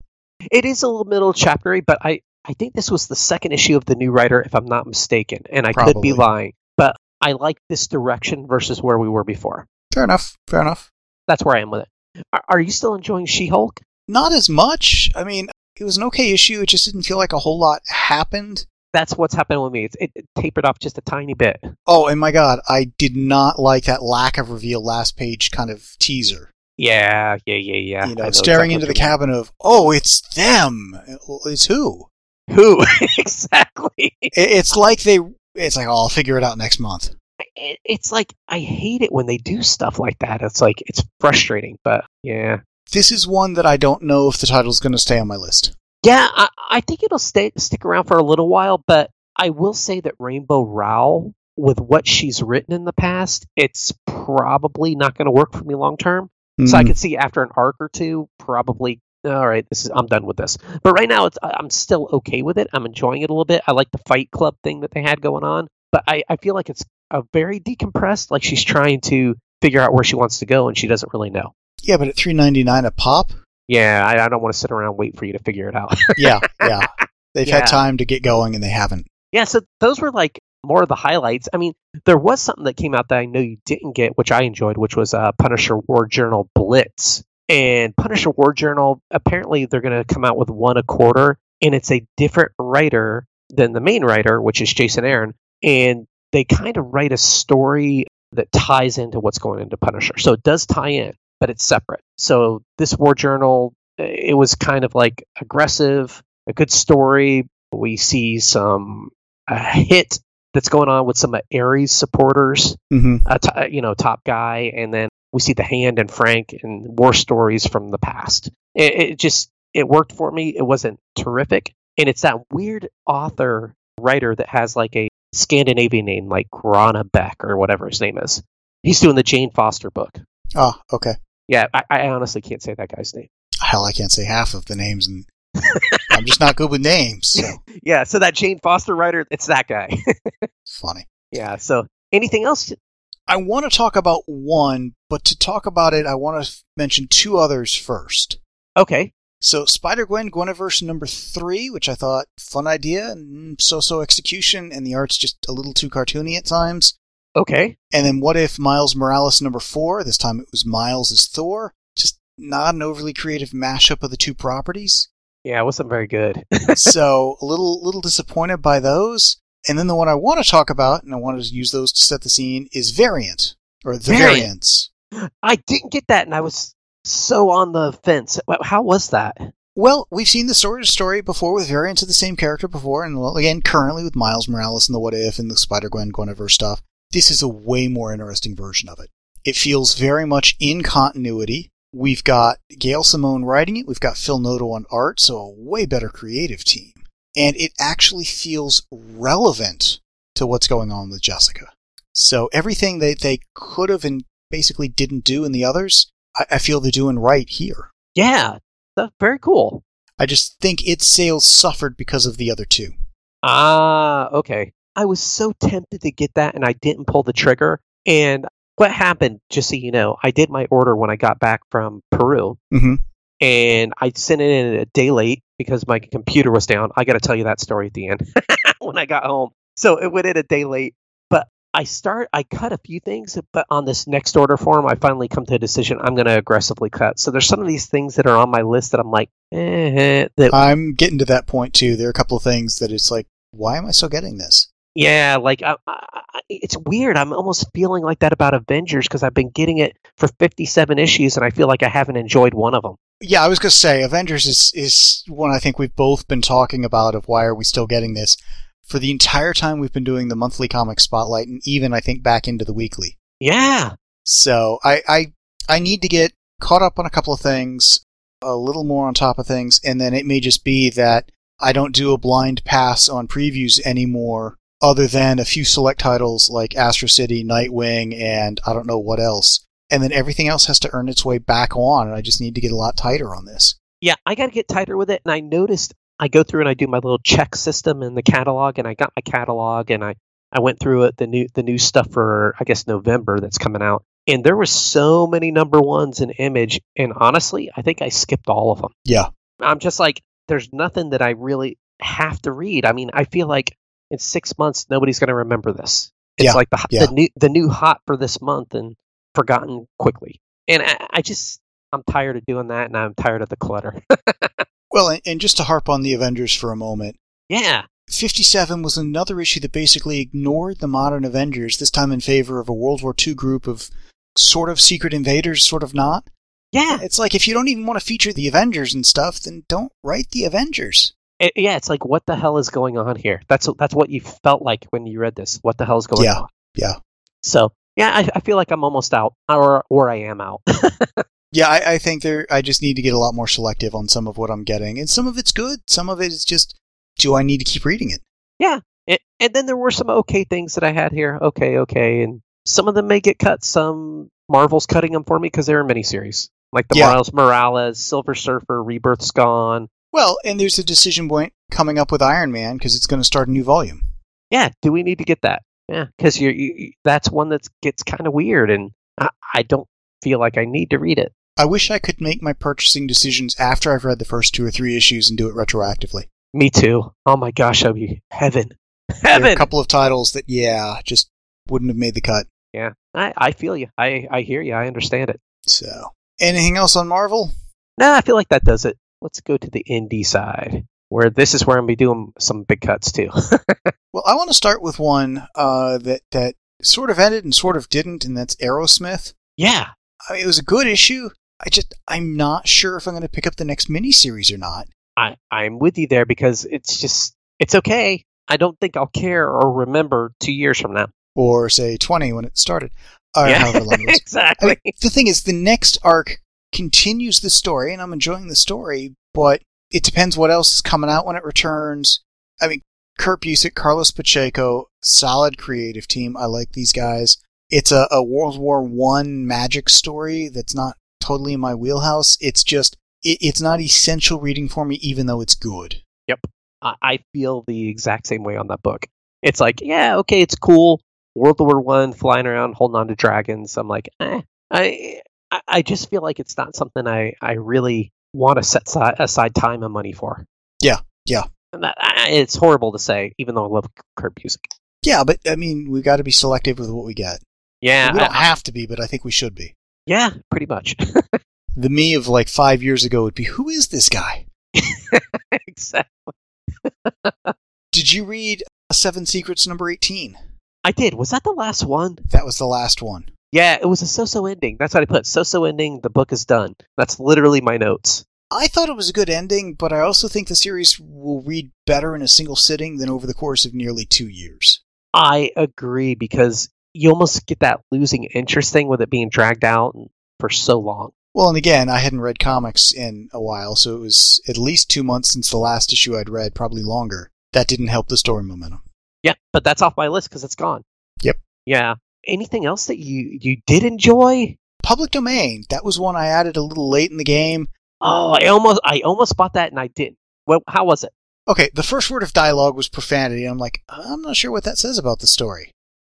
It is a little middle chaptery, but I, I think this was the second issue of the new writer, if I'm not mistaken, and I could be lying. But I like this direction versus where we were before. Fair enough. Fair enough. That's where I am with it. Are, are you still enjoying She-Hulk? Not as much. I mean, it was an okay issue. It just didn't feel like a whole lot happened. That's what's happened with me. It's, it, it tapered off just a tiny bit. Oh, and my God, I did not like that lack of reveal last page kind of teaser. Yeah, yeah, yeah, yeah. you I know, staring exactly into the cabin of, oh, it's them. It's who? Who [laughs] exactly? It- It's like they. It's like, oh, I'll figure it out next month. It, it's like I hate it when they do stuff like that. It's like it's frustrating, but yeah, This is one that I don't know if the title's going to stay on my list. Yeah, I, I think it'll stay stick around for a little while, but I will say that Rainbow Rowell, with what she's written in the past, it's probably not going to work for me long term. So I Hmm. could see after an arc or two, probably all right, this is I'm done with this. But right now, it's I'm still okay with it. I'm enjoying it a little bit. I like the Fight Club thing that they had going on, but I, I feel like it's a very decompressed. Like she's trying to figure out where she wants to go, and she doesn't really know. yeah, but at three ninety nine a pop. Yeah, I, I don't want to sit around and wait for you to figure it out. [laughs] Yeah, yeah. They've Yeah. had time to get going and they haven't. Yeah, so those were like more of the highlights. I mean, there was something that came out that I know you didn't get, which I enjoyed, which was uh, Punisher War Journal Blitz. And Punisher War Journal, apparently they're going to come out with one a quarter, and it's a different writer than the main writer, which is Jason Aaron. And they kind of write a story that ties into what's going into Punisher. So it does tie in, but it's separate. So this War Journal, uh, it was kind of like aggressive, a good story. We see some a hit that's going on with some Ares supporters, hmm uh, t- you know, top guy, and then we see the Hand and Frank and war stories from the past. It, it just it worked for me. It wasn't terrific, and it's that weird author writer that has like a Scandinavian name, like Grana Beck or whatever his name is. He's doing the Jane Foster book. Oh, okay. Yeah, I, I honestly can't say that guy's name. Hell, I can't say half of the names, and [laughs] I'm just not good with names. So [laughs] Yeah, so that Jane Foster writer, it's that guy. [laughs] funny. yeah. So anything else? I want to talk about one, but to talk about it, I want to mention two others first. Okay. So Spider Gwen Gwenverse number three, which I thought fun idea and so-so execution, and the art's just a little too cartoony at times. Okay. And then what if Miles Morales number four? This time it was Miles as Thor. Just not an overly creative mashup of the two properties. Yeah, it wasn't very good. [laughs] so a little little disappointed by those. And then the one I want to talk about, and I wanted to use those to set the scene, is Variant or the Variant. Variants. I didn't get that, and I was so on the fence. How was that? Well, we've seen the sort of story before with variants of the same character before, and again, currently with Miles Morales and the What If and the Spider Gwen Gwenverse stuff. This is a way more interesting version of it. It feels very much in continuity. We've got Gail Simone writing it, we've got Phil Noto on art, so a way better creative team. And it actually feels relevant to what's going on with Jessica. So everything that they could have and basically didn't do in the others, I, I feel they're doing right here. Yeah, that's very cool. I just think its sales suffered because of the other two. Ah, okay. I was so tempted to get that, and I didn't pull the trigger. And what happened, just so you know, I did my order when I got back from Peru, Mm-hmm. and I sent it in a day late because my computer was down. I got to tell you that story at the end [laughs] when I got home. So it went in a day late. But I start, I cut a few things, but on this next order form, I finally come to a decision. I'm going to aggressively cut. So there's some of these things that are on my list that I'm like, eh, that I'm getting to that point too. There are a couple of things that it's like, why am I still getting this? Yeah, like I, I, it's weird. I'm almost feeling like that about Avengers because I've been getting it for 57 issues, and I feel like I haven't enjoyed one of them. Yeah, I was gonna say Avengers is is one I think we've both been talking about of why are we still getting this for the entire time we've been doing the monthly comic spotlight and even I think back into the weekly. Yeah, So I I I need to get caught up on a couple of things, a little more on top of things, and then it may just be that I don't do a blind pass on previews anymore, other than a few select titles like Astro City, Nightwing, and I don't know what else. And then everything else has to earn its way back on, and I just need to get a lot tighter on this. yeah. I got to get tighter with it, and I noticed I go through and I do my little check system in the catalog, and I got my catalog, and I I went through it the new the new stuff for I guess November that's coming out, and there was so many number ones in Image, and honestly, I think I skipped all of them. Yeah. I'm just like, there's nothing that I really have to read. I mean, I feel like in six months nobody's going to remember this. It's Yeah, like the yeah. the new the new hot for this month and forgotten quickly. And I, I just I'm tired of doing that, and I'm tired of the clutter. [laughs] Well, and, and just to harp on the Avengers for a moment, yeah, 57 was another issue that basically ignored the modern Avengers, this time in favor of a World War II group of sort of secret invaders, sort of not. yeah, It's like if you don't even want to feature the Avengers and stuff, then don't write the Avengers. It- yeah. It's like what the hell is going on here? That's that's what you felt like when you read this. What the hell is going Yeah, on? yeah. Yeah. So yeah, I, I feel like I'm almost out, or or I am out. [laughs] Yeah, I, I think there. I just need to get a lot more selective on some of what I'm getting, and some of it's good. Some of it is just, do I need to keep reading it? Yeah, and, and then there were some okay things that I had here. Okay, okay, and some of them may get cut. Some Marvel's cutting them for me because they're a miniseries, like the Yeah. Miles Morales, Silver Surfer, Rebirth's gone. Well, and there's a decision point coming up with Iron Man because it's going to start a new volume. Yeah, do we need to get that? Yeah, because you, you that's one that gets kind of weird, and I, I don't feel like I need to read it. I wish I could make my purchasing decisions after I've read the first two or three issues and do it retroactively. Me too. Oh my gosh, that'd be heaven, heaven. a couple of titles that, yeah, just wouldn't have made the cut. yeah, I, I feel you. I, I hear you. I understand it. So, anything else on Marvel? No, I feel like that does it. Let's go to the indie side, where this is where I'm gonna be doing some big cuts too. [laughs] Well, I want to start with one uh, that that sort of ended and sort of didn't, and that's Arrowsmith. yeah, I mean, it was a good issue. I just I'm not sure if I'm going to pick up the next miniseries or not. I, I'm with you there because it's just it's okay. I don't think I'll care or remember two years from now. Or say 20 when it started. Yeah, however long it was. I [laughs] exactly. mean, the thing is, the next arc continues the story, and I'm enjoying the story, but it depends what else is coming out when it returns. I mean, Kurt Busiek, Carlos Pacheco, solid creative team. I like these guys. It's a, a World War One magic story that's not totally in my wheelhouse. It's just it, it's not essential reading for me, even though it's good. I, I feel the exact same way on that book. It's like, yeah, okay, it's cool. World War One, flying around, holding on to dragons. I'm like, eh. I, I I just feel like it's not something I I really want to set si- aside time and money for. Yeah, yeah. That, it's horrible to say, even though I love Kurt Busiek. Yeah, but I mean, we've got to be selective with what we get. Yeah, we don't I- have to be, but I think we should be. yeah, pretty much. [laughs] The me of like five years ago would be, who is this guy? [laughs] exactly. [laughs] Did you read Seven Secrets number 18? I did. Was that the last one? That was the last one. Yeah, it was a so-so ending. That's what I put. So-so ending. The book is done. That's literally my notes. I thought it was a good ending, but I also think the series will read better in a single sitting than over the course of nearly two years. I agree because you almost get that losing interest thing with it being dragged out for so long. Well, and again, I hadn't read comics in a while, so it was at least two months since the last issue I'd read, probably longer. That didn't help the story momentum. Yeah, but that's off my list because it's gone. Yep. Yeah. Anything else that you you did enjoy? Public Domain, that was one I added a little late in the game. Oh, I almost I almost bought that and I didn't. Well, how was it? Okay, the first word of dialogue was profanity, and I'm like, I'm not sure what that says about the story. [laughs]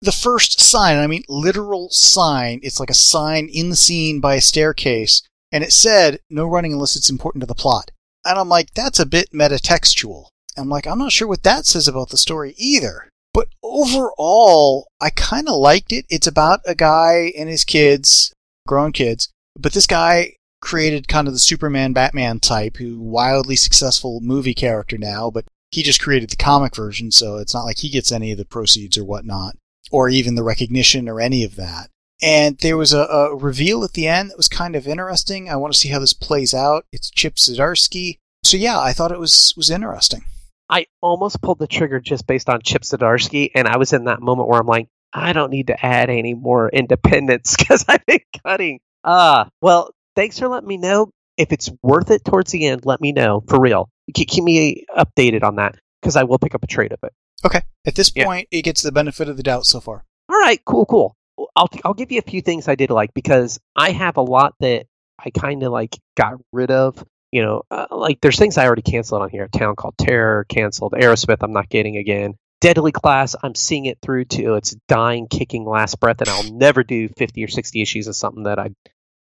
the first sign, I mean literal sign, it's like a sign in the scene by a staircase, and it said, no running unless it's important to the plot. And I'm like, that's a bit metatextual. I'm like, I'm not sure what that says about the story either. But overall, I kind of liked it. It's about a guy and his kids, grown kids, but this guy created kind of the Superman Batman type, who wildly successful movie character now, but he just created the comic version, so it's not like he gets any of the proceeds or whatnot, or even the recognition or any of that. And there was a, a reveal at the end that was kind of interesting. I want to see how this plays out. It's Chip Zdarsky. So yeah, I thought it was was interesting. I almost pulled the trigger just based on Chip Zdarsky, and I was in that moment where I'm like, I don't need to add any more independence because [laughs] I've been cutting. Ah, well, thanks for letting me know. If it's worth it towards the end, let me know for real. Keep, keep me updated on that because I will pick up a trade of it. Okay. At this Yeah. point, it gets the benefit of the doubt so far. All right, cool, cool. I'll I'll give you a few things I did like because I have a lot that I kind of like got rid of. You know, uh, like there's things I already canceled on here. A Town Called Terror canceled. Arrowsmith I'm not getting again. Deadly Class I'm seeing it through to its dying, kicking last breath, and I'll never do 50 or 60 issues of something that I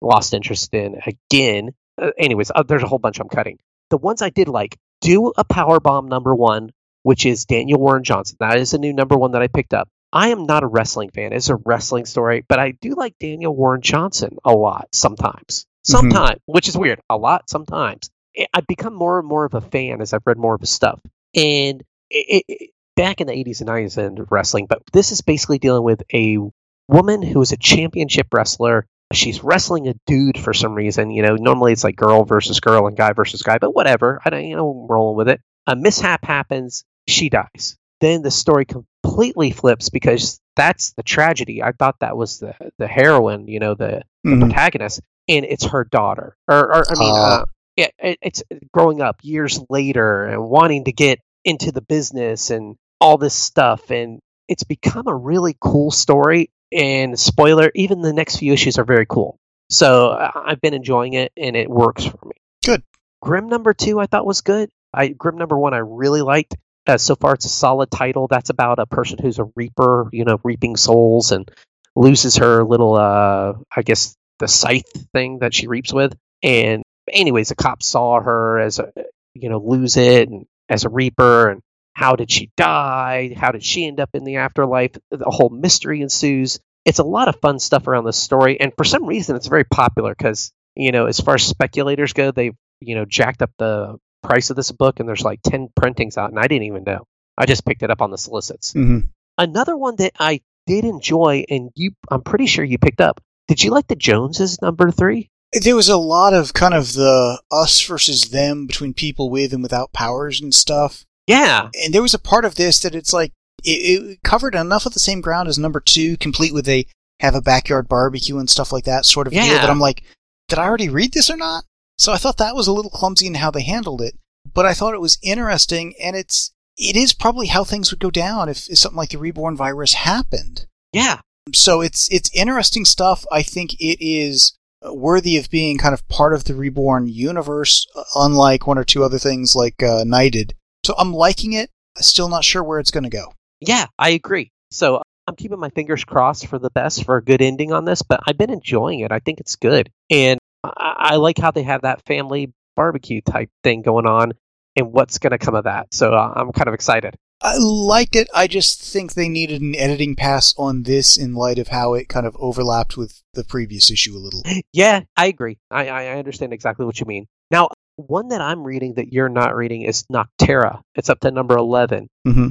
lost interest in again. Uh, anyways, uh, there's a whole bunch I'm cutting. The ones I did like, do a Power Bomb number one, which is Daniel Warren Johnson. That is a new number one that I picked up. I am not a wrestling fan. It's a wrestling story, but I do like Daniel Warren Johnson a lot sometimes. Mm-hmm. Sometimes, which is weird. A lot sometimes. Eh, I- I've become more and more of a fan as I've read more of his stuff. And it, it, back in the 80s and 90s in wrestling, but this is basically dealing with a woman who is a championship wrestler. She's wrestling a dude for some reason. You know, normally it's like girl versus girl and guy versus guy, but whatever. I don't, you know, I'm rolling with it. A mishap happens. She dies. Then the story completely flips because that's the tragedy. I thought that was the the heroine, you know, the, the Mhm. protagonist, and it's her daughter. Or, or I mean, Ah. uh, yeah, it, it's growing up years later and wanting to get into the business and all this stuff, and it's become a really cool story. And spoiler, even the next few issues are very cool. So I've been enjoying it, and it works for me. Good. Grim number two, I thought was good. I Grim number one, I really liked. Uh, so far, it's a solid title. That's about a person who's a reaper, you know, reaping souls, and loses her little, uh, I guess, the scythe thing that she reaps with. And anyways, the cops saw her as a, you know, lose it and as a reaper, and how did she die? How did she end up in the afterlife? The whole mystery ensues. It's a lot of fun stuff around this story, and for some reason, it's very popular because you know, as far as speculators go, they've you know jacked up the price of this book, and there's like ten printings out, and I didn't even know. I just picked it up on the solicits. Mhm. Another one that I did enjoy, and you, I'm pretty sure you picked up. Did you like the Joneses number three? There was a lot of kind of the us versus them between people with and without powers and stuff. Yeah, And there was a part of this that it's like it, it covered enough of the same ground as number two, complete with a have a backyard barbecue and stuff like that sort of deal. Yeah. That I'm like, did I already read this or not? So I thought that was a little clumsy in how they handled it, but I thought it was interesting, and it's it is probably how things would go down if, if something like the reborn virus happened. yeah, so it's it's interesting stuff. I think it is uh, worthy of being kind of part of the reborn universe, uh, unlike one or two other things like uh, Knighted. So I'm liking it. Still not sure where it's going to go. yeah. I agree. So I'm keeping my fingers crossed for the best for a good ending on this, but I've been enjoying it. I think it's good, and I, I like how they have that family barbecue type thing going on and what's going to come of that. So uh, I'm kind of excited. I like it. I just think they needed an editing pass on this in light of how it kind of overlapped with the previous issue a little. [gasps] Yeah, I agree. I, I understand exactly what you mean. Now, one that I'm reading that you're not reading is Nocterra. It's up to number 11. Mm-hmm.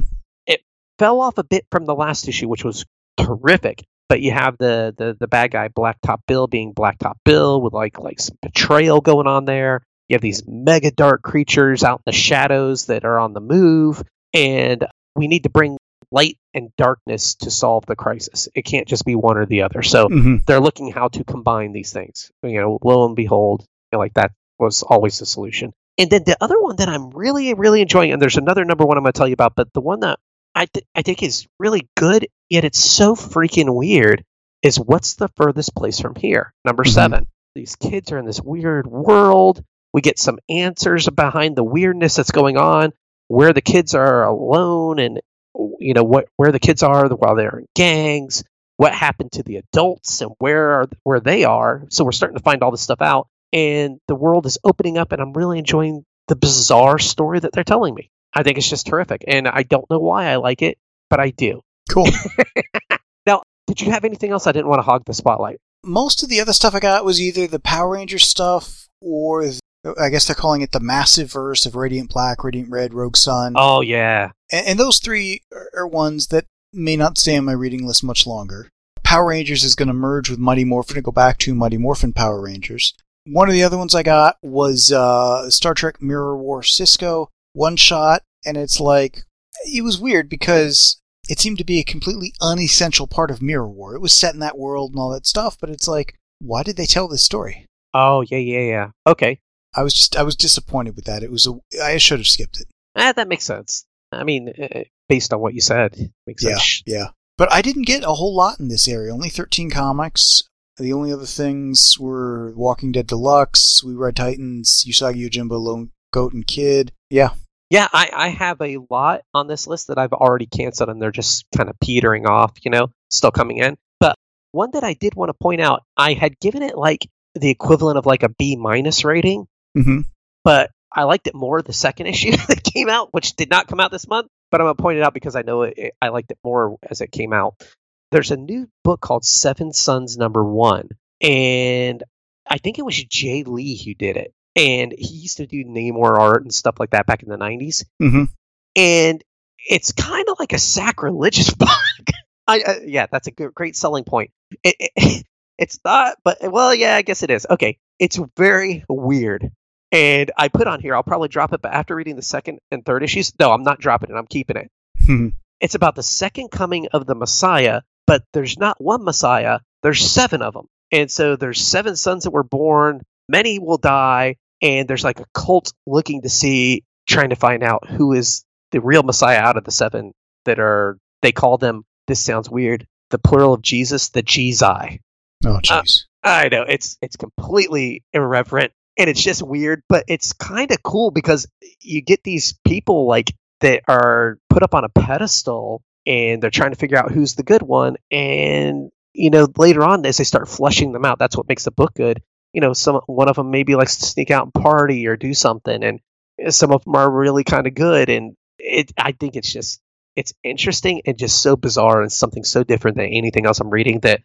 It fell off a bit from the last issue, which was terrific. But you have the, the, the bad guy Blacktop Bill being Blacktop Bill with like like some betrayal going on there. You have these mega dark creatures out in the shadows that are on the move, and we need to bring light and darkness to solve the crisis. It can't just be one or the other. So Mm-hmm. they're looking how to combine these things. You know, lo and behold, you know, like that was always the solution. And then the other one that I'm really, really enjoying, and there's another number one I'm going to tell you about, but the one that I th- I think is really good, yet it's so freaking weird, is what's the furthest place from here? Number Mhm. seven. These kids are in this weird world. We get some answers behind the weirdness that's going on, where the kids are alone, and you know what where the kids are while they're in gangs what happened to the adults and where are where they are. So we're starting to find all this stuff out, and the world is opening up, and I'm really enjoying the bizarre story that they're telling me. I think it's just terrific, and I don't know why I like it, but I do. Cool. [laughs] Now, did you have anything else? I didn't want to hog the spotlight. Most of the other stuff I got was either the Power Ranger stuff or th- I guess they're calling it the massive verse of Radiant Black, Radiant Red, Rogue Sun. Oh yeah, And, and those three are, are ones that may not stay on my reading list much longer. Power Rangers is going to merge with Mighty Morphin and go back to Mighty Morphin Power Rangers. One of the other ones I got was uh, Star Trek Mirror War Sisko one shot, and it's like it was weird because it seemed to be a completely unessential part of Mirror War. It was set in that world and all that stuff, but it's like, why did they tell this story? oh yeah, yeah, yeah. Okay, I was just I was disappointed with that. It was a I should have skipped it. ah, that makes sense. I mean, uh, based on what you said, makes Yeah, sense. yeah. But I didn't get a whole lot in this area. Only 13 comics. The only other things were Walking Dead Deluxe, We Ride Titans, Usagi Yojimbo, Lone Goat and Kid. Yeah. Yeah, I, I have a lot on this list that I've already canceled, and they're just kind of petering off, you know, still coming in. But one that I did want to point out, I had given it like the equivalent of like a B minus rating, Mm-hmm. but I liked it more the second [laughs] issue that came out, which did not come out this month. But I'm gonna point it out because I know it, it- I liked it more as it came out. There's a new book called Seven Sons Number One, and I think it was Jae Lee who did it. And he used to do Namor art and stuff like that back in the 90s Mm-hmm. and it's kind of like a sacrilegious [laughs] book. I, uh, yeah, that's a good, great selling point. It, it, [laughs] it's not, but well, yeah, I guess it is. Okay, it's very weird, and I put on here. I'll probably drop it, but after reading the second and third issues, no, I'm not dropping it. I'm keeping it. Hmm. It's about the second coming of the Messiah, but there's not one Messiah. There's seven of them, and so there's seven sons that were born. Many will die, and there's like a cult looking to see, trying to find out who is the real Messiah out of the seven that are. They call them. This sounds weird. The plural of Jesus, the Jesus. Oh, uh, jeez. I know it's it's completely irreverent and it's just weird, but it's kind of cool because you get these people like that are put up on a pedestal and they're trying to figure out who's the good one and you know later on as they start flushing them out that's what makes the book good you know some one of them maybe likes to sneak out and party or do something and eh, some of them are really kind of good and it i think it's just it's interesting and just so bizarre and something so different than anything else i'm reading that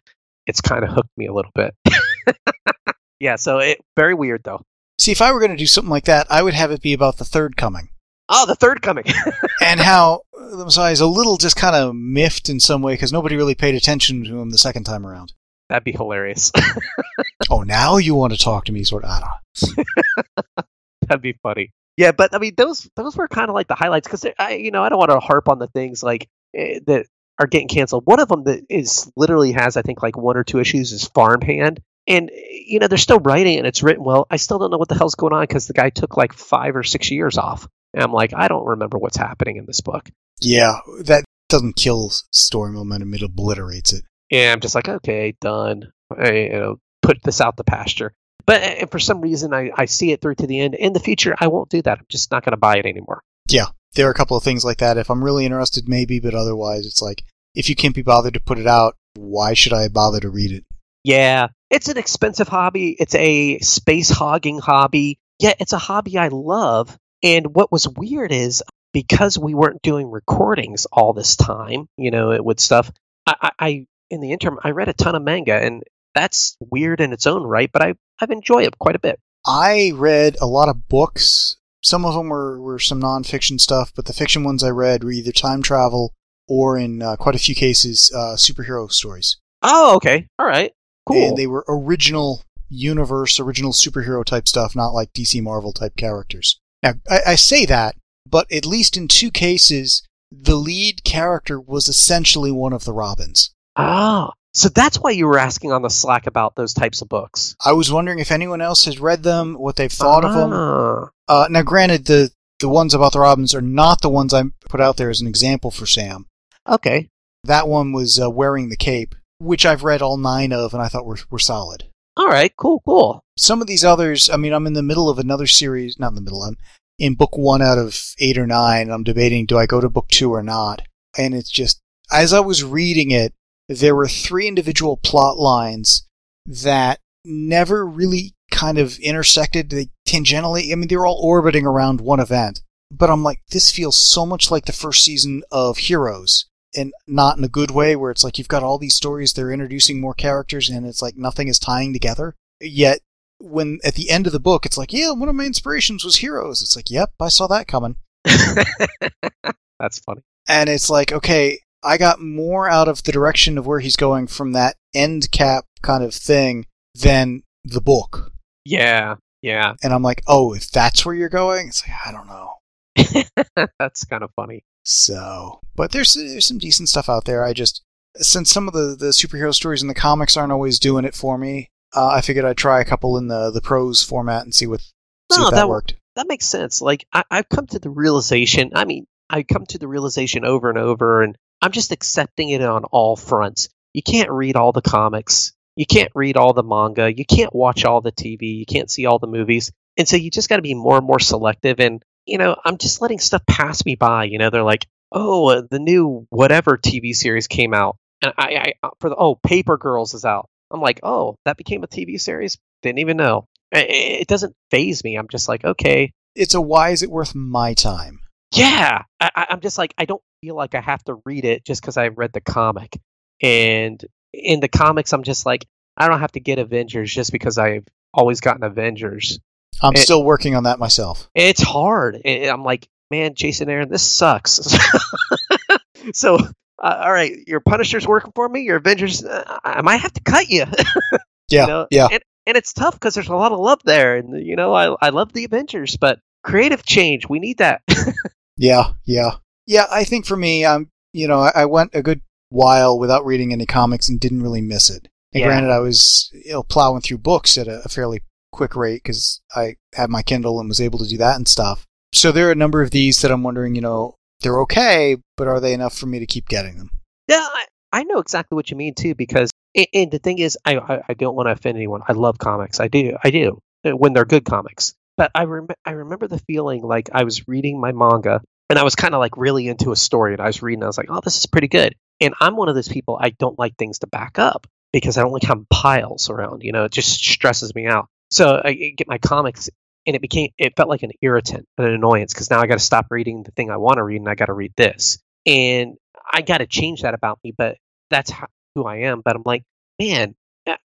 it's kind of hooked me a little bit. [laughs] yeah, so it very weird though. See, if I were going to do something like that, I would have it be about the third coming. Oh, the third coming. [laughs] and how the Messiah is a little just kind of miffed in some way because nobody really paid attention to him the second time around. That'd be hilarious. [laughs] Oh, now you want to talk to me, sort of. I don't know. [laughs] That'd be funny. Yeah, but I mean, those those were kind of like the highlights because I, you know, I don't want to harp on the things like eh, that are getting canceled. One of them that is literally has, I think, like one or two issues is Farmhand, and you know they're still writing and it's written well. I still don't know what the hell's going on because the guy took like five or six years off, and I'm like, I don't remember what's happening in this book. Yeah, that doesn't kill story momentum; it obliterates it. And I'm just like, okay, done. I, you know, put this out the pasture. But uh, for some reason, I, I see it through to the end. In the future, I won't do that. I'm just not going to buy it anymore. Yeah, there are a couple of things like that. If I'm really interested, maybe, but otherwise, it's like if you can't be bothered to put it out, why should I bother to read it? Yeah, it's an expensive hobby. It's a space hogging hobby. Yeah, it's a hobby I love. And what was weird is because we weren't doing recordings all this time, you know, with stuff. I, I in the interim, I read a ton of manga, and that's weird in its own right. But I I've enjoyed it quite a bit. I read a lot of books. Some of them were, were some nonfiction stuff, but the fiction ones I read were either time travel or, in uh, quite a few cases, uh, superhero stories. Oh, okay. All right. Cool. And they were original universe, original superhero type stuff, not like DC Marvel type characters. Now, I, I say that, but at least in two cases, the lead character was essentially one of the Robins. Ah, so that's why you were asking on the Slack about those types of books. I was wondering if anyone else has read them, what they've thought of them. Ah. Uh, now, granted, the the ones about the Robins are not the ones I put out there as an example for Sam. Okay. That one was uh, wearing the cape, which I've read all nine of, and I thought were were solid. All right. Cool. Cool. Some of these others, I mean, I'm in the middle of another series, not in the middle. I'm in book one out of eight or nine. And I'm debating do I go to book two or not. And it's just as I was reading it, there were three individual plot lines that never really kind of intersected they tangentially. I mean, they were all orbiting around one event. But I'm like, this feels so much like the first season of Heroes. And not in a good way, where it's like you've got all these stories, they're introducing more characters, and it's like nothing is tying together. Yet, when at the end of the book, it's like, yeah, one of my inspirations was Heroes. It's like, yep, I saw that coming. [laughs] that's funny. And it's like, okay, I got more out of the direction of where he's going from that end cap kind of thing than the book. Yeah. Yeah. And I'm like, oh, if that's where you're going, it's like, I don't know. [laughs] that's kind of funny. So, but there's there's some decent stuff out there. I just since some of the the superhero stories in the comics aren't always doing it for me, uh, I figured I'd try a couple in the the prose format and see what see if that, that- worked. That makes sense. Like I, I've come to the realization. I mean, I come to the realization over and over, and I'm just accepting it on all fronts. You can't read all the comics. You can't read all the manga. You can't watch all the TV. You can't see all the movies. And so you just got to be more and more selective. And, you know, I'm just letting stuff pass me by. You know, they're like, oh, uh, the new whatever TV series came out. And I, I for the, oh, Paper Girls is out. I'm like, oh, that became a TV series? Didn't even know. I- I- It doesn't phase me. I'm just like, okay, It's a why is it worth my time? Yeah. I, I'm just like, I don't feel like I have to read it just because I read the comic. And in the comics, I'm just like, I don't have to get Avengers just because I've always gotten Avengers. I'm It- still working on that myself. It's hard. And I'm like, man, Jason Aaron, this sucks. [laughs] so, uh, all right, your Punisher's working for me. Your Avengers, uh, I might have to cut [laughs] you. Yeah, know, yeah. and, and it's tough because there's a lot of love there, and you know, I I love the Avengers, but creative change, we need that. [laughs] Yeah, yeah, yeah. I think for me, I'm you know I, I went a good while without reading any comics and didn't really miss it. And Yeah. granted, I was you know plowing through books at a, a fairly quick rate because I had my Kindle and was able to do that and stuff. So there are a number of these that I'm wondering, you know, they're okay, but are they enough for me to keep getting them? Yeah, I, I know exactly what you mean too. Because and, and the thing is, I, I I don't want to offend anyone. I love comics. I do. I do uh, when they're good comics. But I rem- I remember the feeling like I was reading my manga and I was kind of like really into a story and I was reading. I was like, oh, this is pretty good. And I'm one of those people. I don't like things to back up because I don't like having piles around. You know, it just stresses me out. So I get my comics. And it became, it felt like an irritant, an annoyance, because now I got to stop reading the thing I want to read and I got to read this. And I got to change that about me, but that's how, who I am. But I'm like, man, uh,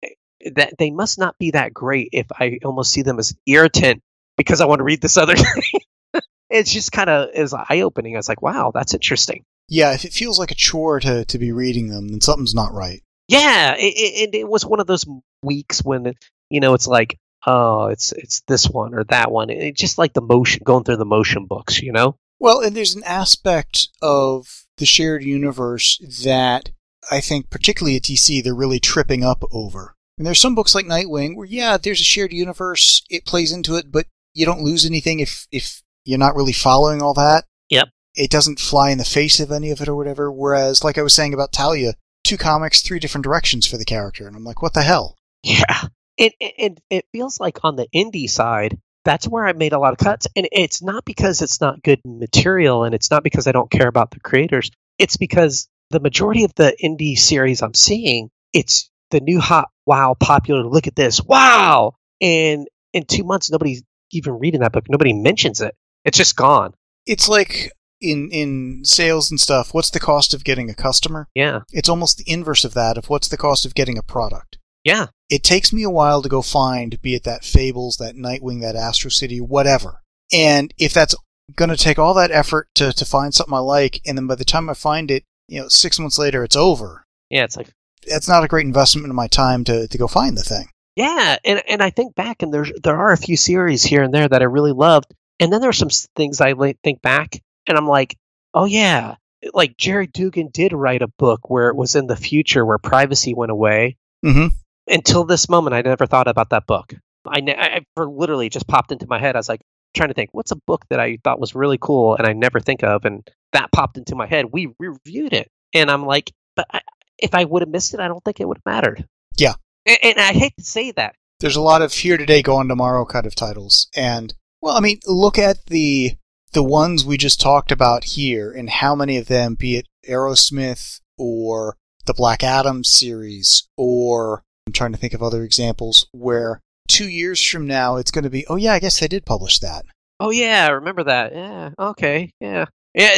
that they must not be that great if I almost see them as irritant because I want to read this other [laughs] thing. it's just kind of is eye opening. I was like, wow, that's interesting. Yeah, if it feels like a chore to to be reading them, then something's not right. Yeah, it, it, and it was one of those weeks when you know it's like, oh, it's it's this one or that one. It, just like the motion, going through the motion books, you know. Well, and there's an aspect of the shared universe that I think, particularly at DC, they're really tripping up over. And there's some books like Nightwing where, yeah, there's a shared universe, it plays into it, but you don't lose anything if if you're not really following all that. Yep. It doesn't fly in the face of any of it or whatever. Whereas, like I was saying about Talia, two comics, three different directions for the character, and I'm like, what the hell? Yeah, and and it feels like on the indie side, that's where I made a lot of cuts, and it's not because it's not good material, and it's not because I don't care about the creators. It's because the majority of the indie series I'm seeing, it's the new hot wow popular look at this wow and in two months nobody's even reading that book nobody mentions it it's just gone It's like in in sales and stuff. What's the cost of getting a customer? yeah It's almost the inverse of that. Of what's the cost of getting a product? yeah It takes me a while to go find, be it that Fables, that Nightwing, that Astro City, whatever. And if that's going to take all that effort to to find something I like, and then by the time I find it, you know, six months later, it's over. yeah it's like That's not a great investment of my time to to go find the thing. Yeah, and and I think back, and there's there are a few series here and there that I really loved, and then there's some things I think back, and I'm like, oh yeah, like Gerry Duggan did write a book where it was in the future where privacy went away. Mm-hmm. Until this moment, I never thought about that book. I, I I- for literally just popped into my head. I was like trying to think, what's a book that I thought was really cool, and I never think of, and that popped into my head. We reviewed it, and I'm like, but I, if I would have missed it, I don't think it would have mattered. Yeah. And, and I hate to say that. there's a lot of here today, gone tomorrow kind of titles. And well, I mean, look at the the ones we just talked about here, and how many of them, be it Arrowsmith or the Black Adam series, or I'm trying to think of other examples where two years from now it's going to be, oh yeah, I guess they did publish that. Oh yeah, I remember that. Yeah. Okay. Yeah. Yeah.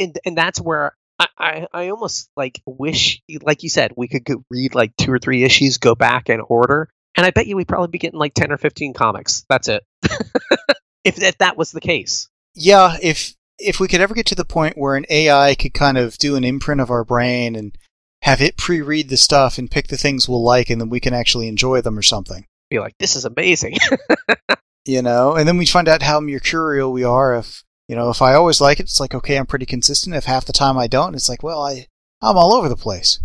And and that's where I, I I almost like wish, like you said, we could go read like two or three issues, go back and order, and I bet you we'd probably be getting like ten or fifteen comics. That's it. [laughs] if if that was the case. Yeah, if if we could ever get to the point where an AI could kind of do an imprint of our brain and have it pre-read the stuff and pick the things we'll like, and then we can actually enjoy them or something. Be like, this is amazing. [laughs] you know and then we find out how mercurial we are if you know if i always like it it's like okay i'm pretty consistent if half the time i don't it's like well i i'm all over the place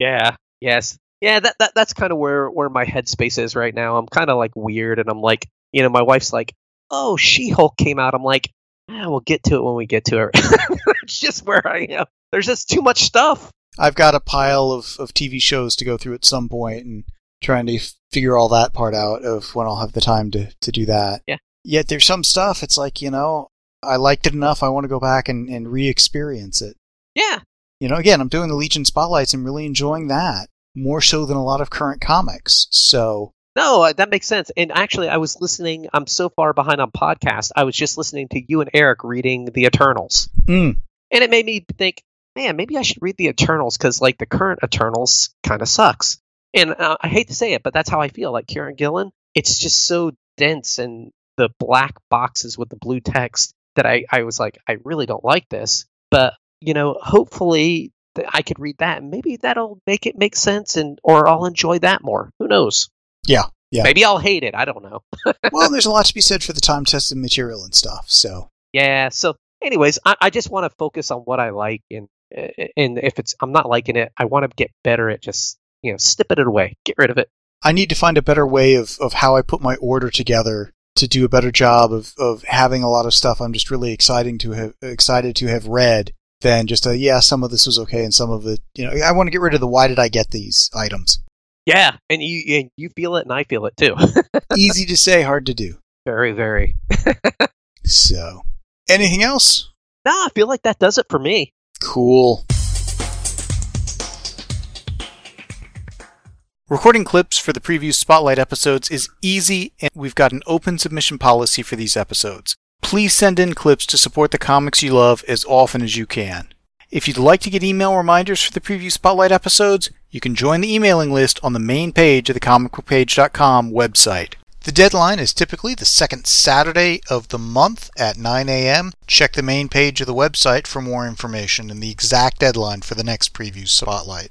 yeah. Yes. Yeah. That, that that's kind of where where my headspace is right now. I'm kind of like weird, and I'm like, you know, my wife's like, oh, She Hulk came out. I'm like, yeah, we'll get to it when we get to it. [laughs] it's just where I am. There's just too much stuff. i've got a pile of, of tv shows to go through at some point and trying to f- figure all that part out of when i'll have the time to, to do that Yeah. yet there's some stuff it's like you know i liked it enough i want to go back and, and re-experience it Yeah. you know again i'm doing the legion spotlights i'm really enjoying that more so than a lot of current comics so No, uh, that makes sense. And actually, I was listening. I'm so far behind on podcast. I was just listening to you and Eric reading the Eternals, mm, and it made me think, man, maybe I should read the Eternals because like the current Eternals kind of sucks. And uh, I hate to say it, but that's how I feel. Like Kieron Gillen, it's just so dense and the black boxes with the blue text that I I was like, I really don't like this. But you know, hopefully. th- I could read that, and maybe that'll make it make sense, and or I'll enjoy that more. Who knows? yeah yeah Maybe I'll hate it. I don't know. [laughs] well, there's a lot to be said for the time tested material and stuff. So Yeah. So, anyways, I, I just want to focus on what I like, and and if it's I'm not liking it, I want to get better at just you know snipping it away, get rid of it. I need to find a better way of, of how I put my order together to do a better job of, of having a lot of stuff I'm just really exciting to have excited to have read than just a yeah some of this was okay and some of it you know I want to get rid of the why did I get these items. Yeah, and you and you feel it, and I feel it too. [laughs] Easy to say, hard to do. very, very. [laughs] So, anything else? No, I feel like that does it for me. Cool. Recording clips for the preview spotlight episodes is easy, and we've got an open submission policy for these episodes. Please send in clips to support the comics you love as often as you can. If you'd like to get email reminders for the preview spotlight episodes, you can join the emailing list on the main page of the comicbookpage.com website. The deadline is typically the second Saturday of the month at 9 a.m. Check the main page of the website for more information and the exact deadline for the next preview spotlight.